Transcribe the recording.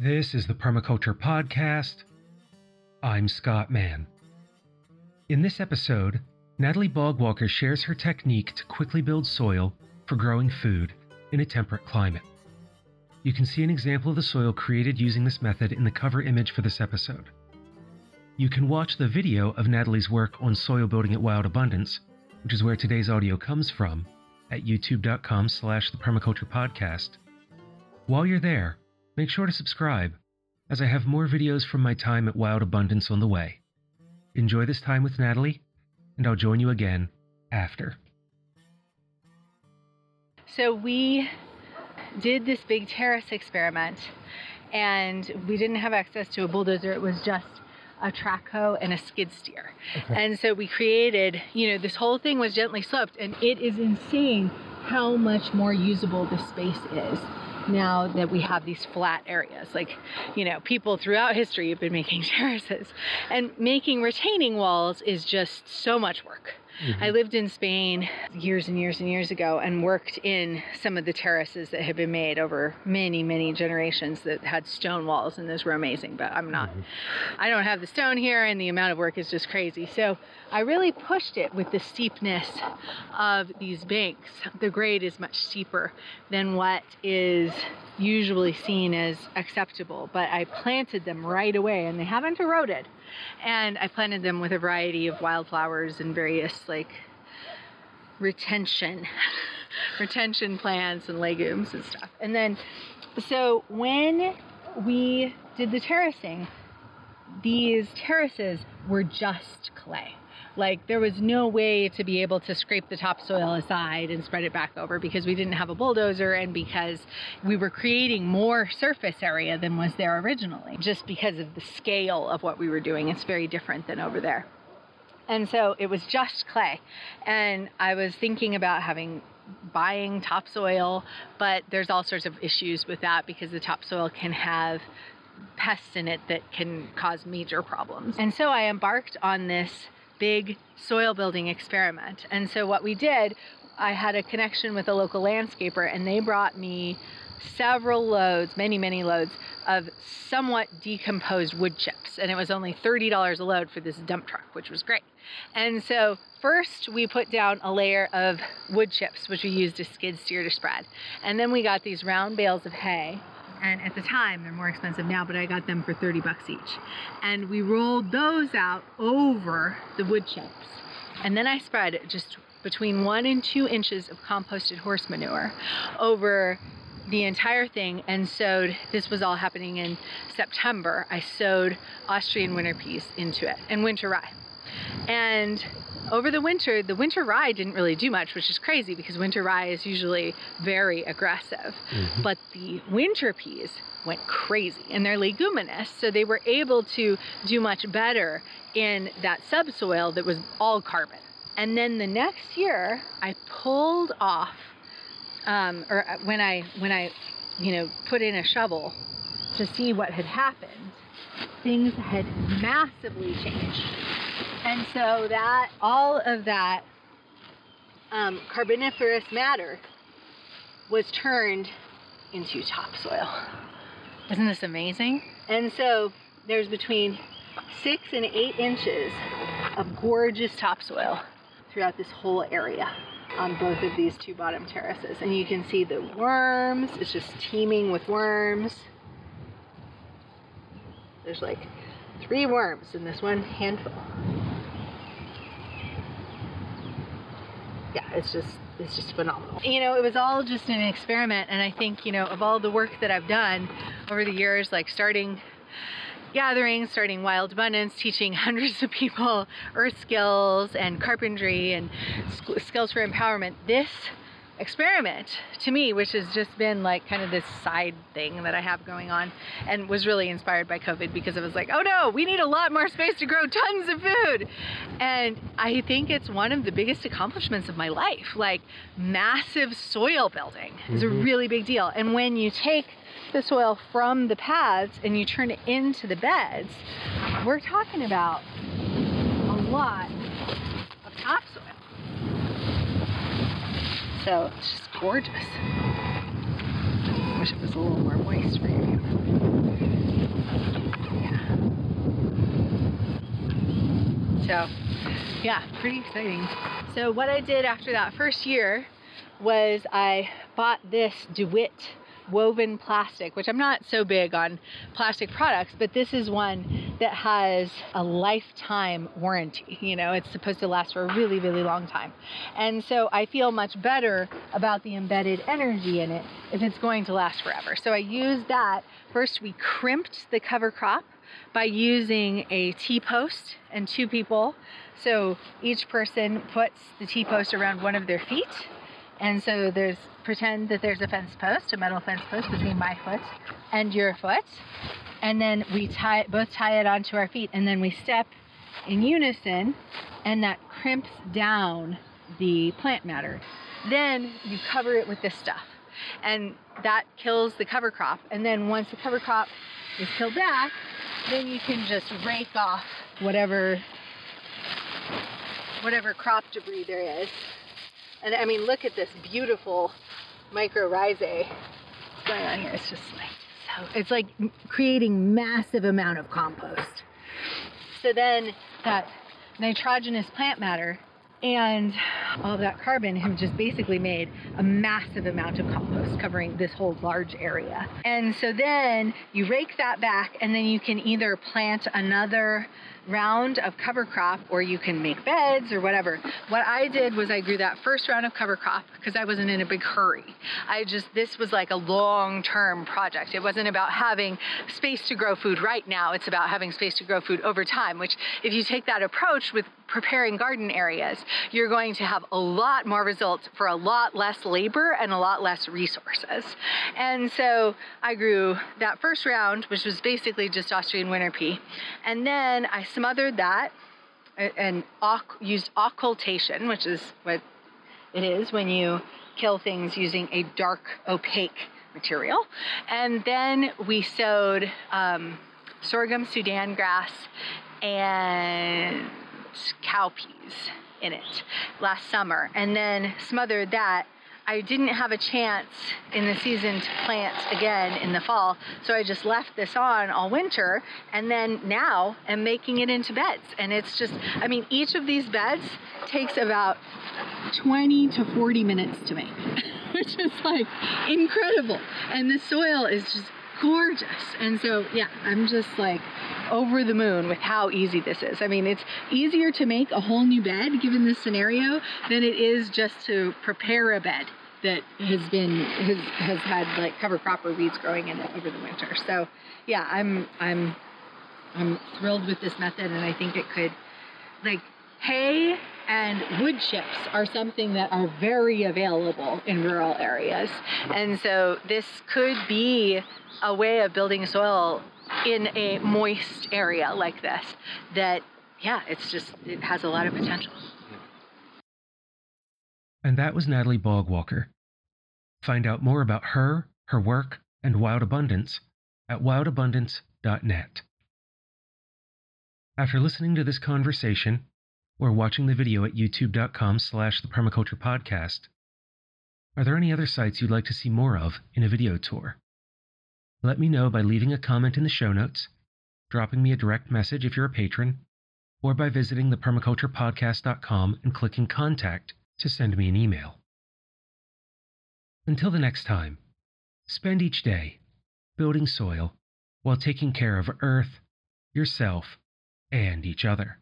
This is the Permaculture Podcast. I'm Scott Mann. In this episode, Natalie Bogwalker shares her technique to quickly build soil for growing food in a temperate climate. You can see an example of the soil created using this method in the cover image for this episode. You can watch the video of Natalie's work on soil building at Wild Abundance, which is where today's audio comes from, at youtube.com slash the permaculture podcast. While you're there, make sure to subscribe, as I have more videos from my time at Wild Abundance on the way. Enjoy this time with Natalie, and I'll join you again after. So we did this big terrace experiment, and we didn't have access to a bulldozer. It was just a track hoe and a skid steer. Okay. And so we created, you know, this whole thing was gently sloped, and it is insane how much more usable the space is now that we have these flat areas. Like, you know, people throughout history have been making terraces, and making retaining walls is just so much work. Mm-hmm. I lived in Spain years and years and years ago and worked in some of the terraces that had been made over many, many generations that had stone walls, and those were amazing. But I'm not, mm-hmm. I don't have the stone here, and the amount of work is just crazy. So I really pushed it with the steepness of these banks. The grade is much steeper than what is usually seen as acceptable, but I planted them right away and they haven't eroded. And I planted them with a variety of wildflowers and various like retention retention plants and legumes and stuff. And then so when we did the terracing, these terraces were just clay. Like there was no way to be able to scrape the topsoil aside and spread it back over because we didn't have a bulldozer and because we were creating more surface area than was there originally. Just because of the scale of what we were doing, it's very different than over there. And so it was just clay. And I was thinking about having buying topsoil, but there's all sorts of issues with that because the topsoil can have pests in it that can cause major problems. And so I embarked on this big soil building experiment. And so what we did, I had a connection with a local landscaper and they brought me several loads, many, many loads of somewhat decomposed wood chips. And it was only $30 a load for this dump truck, which was great. And so first we put down a layer of wood chips, which we used to skid steer to spread. And then we got these round bales of hay and at the time they're more expensive now but i got them for 30 bucks each. And we rolled those out over the wood chips. And then i spread just between one and two inches of composted horse manure over the entire thing and sowed this was all happening in september i sowed austrian winter peas into it and winter rye. And over the winter, the winter rye didn't really do much, which is crazy because winter rye is usually very aggressive. Mm-hmm. But the winter peas went crazy and they're leguminous, so they were able to do much better in that subsoil that was all carbon. And then the next year, I pulled off, um, or uh, when I when I, you know, put in a shovel to see what had happened, things had massively changed and so that, all of that um, carboniferous matter was turned into topsoil. Isn't this amazing? And so there's between six and eight inches of gorgeous topsoil throughout this whole area on both of these two bottom terraces. And you can see the worms, it's just teeming with worms. There's like three worms in this one handful. Yeah, it's just it's just phenomenal. You know, it was all just an experiment, and I think you know of all the work that I've done over the years, like starting gatherings, starting Wild Abundance, teaching hundreds of people earth skills and carpentry and skills for empowerment. This experiment to me, which has just been like kind of this side thing that I have going on and was really inspired by COVID because I was like, oh no, we need a lot more space to grow tons of food. And I think it's one of the biggest accomplishments of my life. Like massive soil building is mm-hmm. a really big deal. And when you take the soil from the paths and you turn it into the beds, we're talking about So it's just gorgeous. Wish it was a little more moist for you. Yeah. So yeah, pretty exciting. So what I did after that first year was I bought this DeWitt woven plastic, which I'm not so big on plastic products, but this is one that has a lifetime warranty. You know, it's supposed to last for a really, really long time. And so I feel much better about the embedded energy in it if it's going to last forever. So I used that. First, we crimped the cover crop by using a T post and two people. So each person puts the T post around one of their feet and so there's pretend that there's a fence post, a metal fence post between my foot and your foot. And then we tie both tie it onto our feet and then we step in unison and that crimps down the plant matter. Then you cover it with this stuff. And that kills the cover crop. And then once the cover crop is killed back, then you can just rake off whatever whatever crop debris there is and I mean, look at this beautiful mycorrhizae going on here. It's just like so. It's like creating massive amount of compost. So then that nitrogenous plant matter and all of that carbon have just basically made a massive amount of compost covering this whole large area. And so then you rake that back and then you can either plant another round of cover crop or you can make beds or whatever. What I did was I grew that first round of cover crop because I wasn't in a big hurry. I just, this was like a long term project. It wasn't about having space to grow food right now, it's about having space to grow food over time, which if you take that approach with preparing garden areas, you're going to have a lot more results for a lot less labor and a lot less resources. And so I grew that first round, which was basically just Austrian winter pea. And then I smothered that and used occultation, which is what it is when you kill things using a dark, opaque material. And then we sowed um, sorghum, Sudan grass, and cowpeas in it last summer and then smothered that. I didn't have a chance in the season to plant again in the fall, so I just left this on all winter and then now am making it into beds. And it's just, I mean, each of these beds takes about 20 to 40 minutes to make, which is like incredible. And the soil is just gorgeous. And so, yeah, I'm just like over the moon with how easy this is. I mean, it's easier to make a whole new bed given this scenario than it is just to prepare a bed that has been has, has had like cover crop or weeds growing in it over the winter. So, yeah, I'm I'm I'm thrilled with this method and I think it could like hay and wood chips are something that are very available in rural areas. And so this could be a way of building soil in a moist area like this that yeah it's just it has a lot of potential. And that was natalie bogwalker. Find out more about her her work and wild abundance at wildabundance.net after listening to this conversation or watching the video at youtube.com slash the permaculture podcast are there any other sites you'd like to see more of in a video tour let me know by leaving a comment in the show notes, dropping me a direct message if you're a patron, or by visiting thepermaculturepodcast.com and clicking contact to send me an email. Until the next time, spend each day building soil while taking care of earth, yourself, and each other.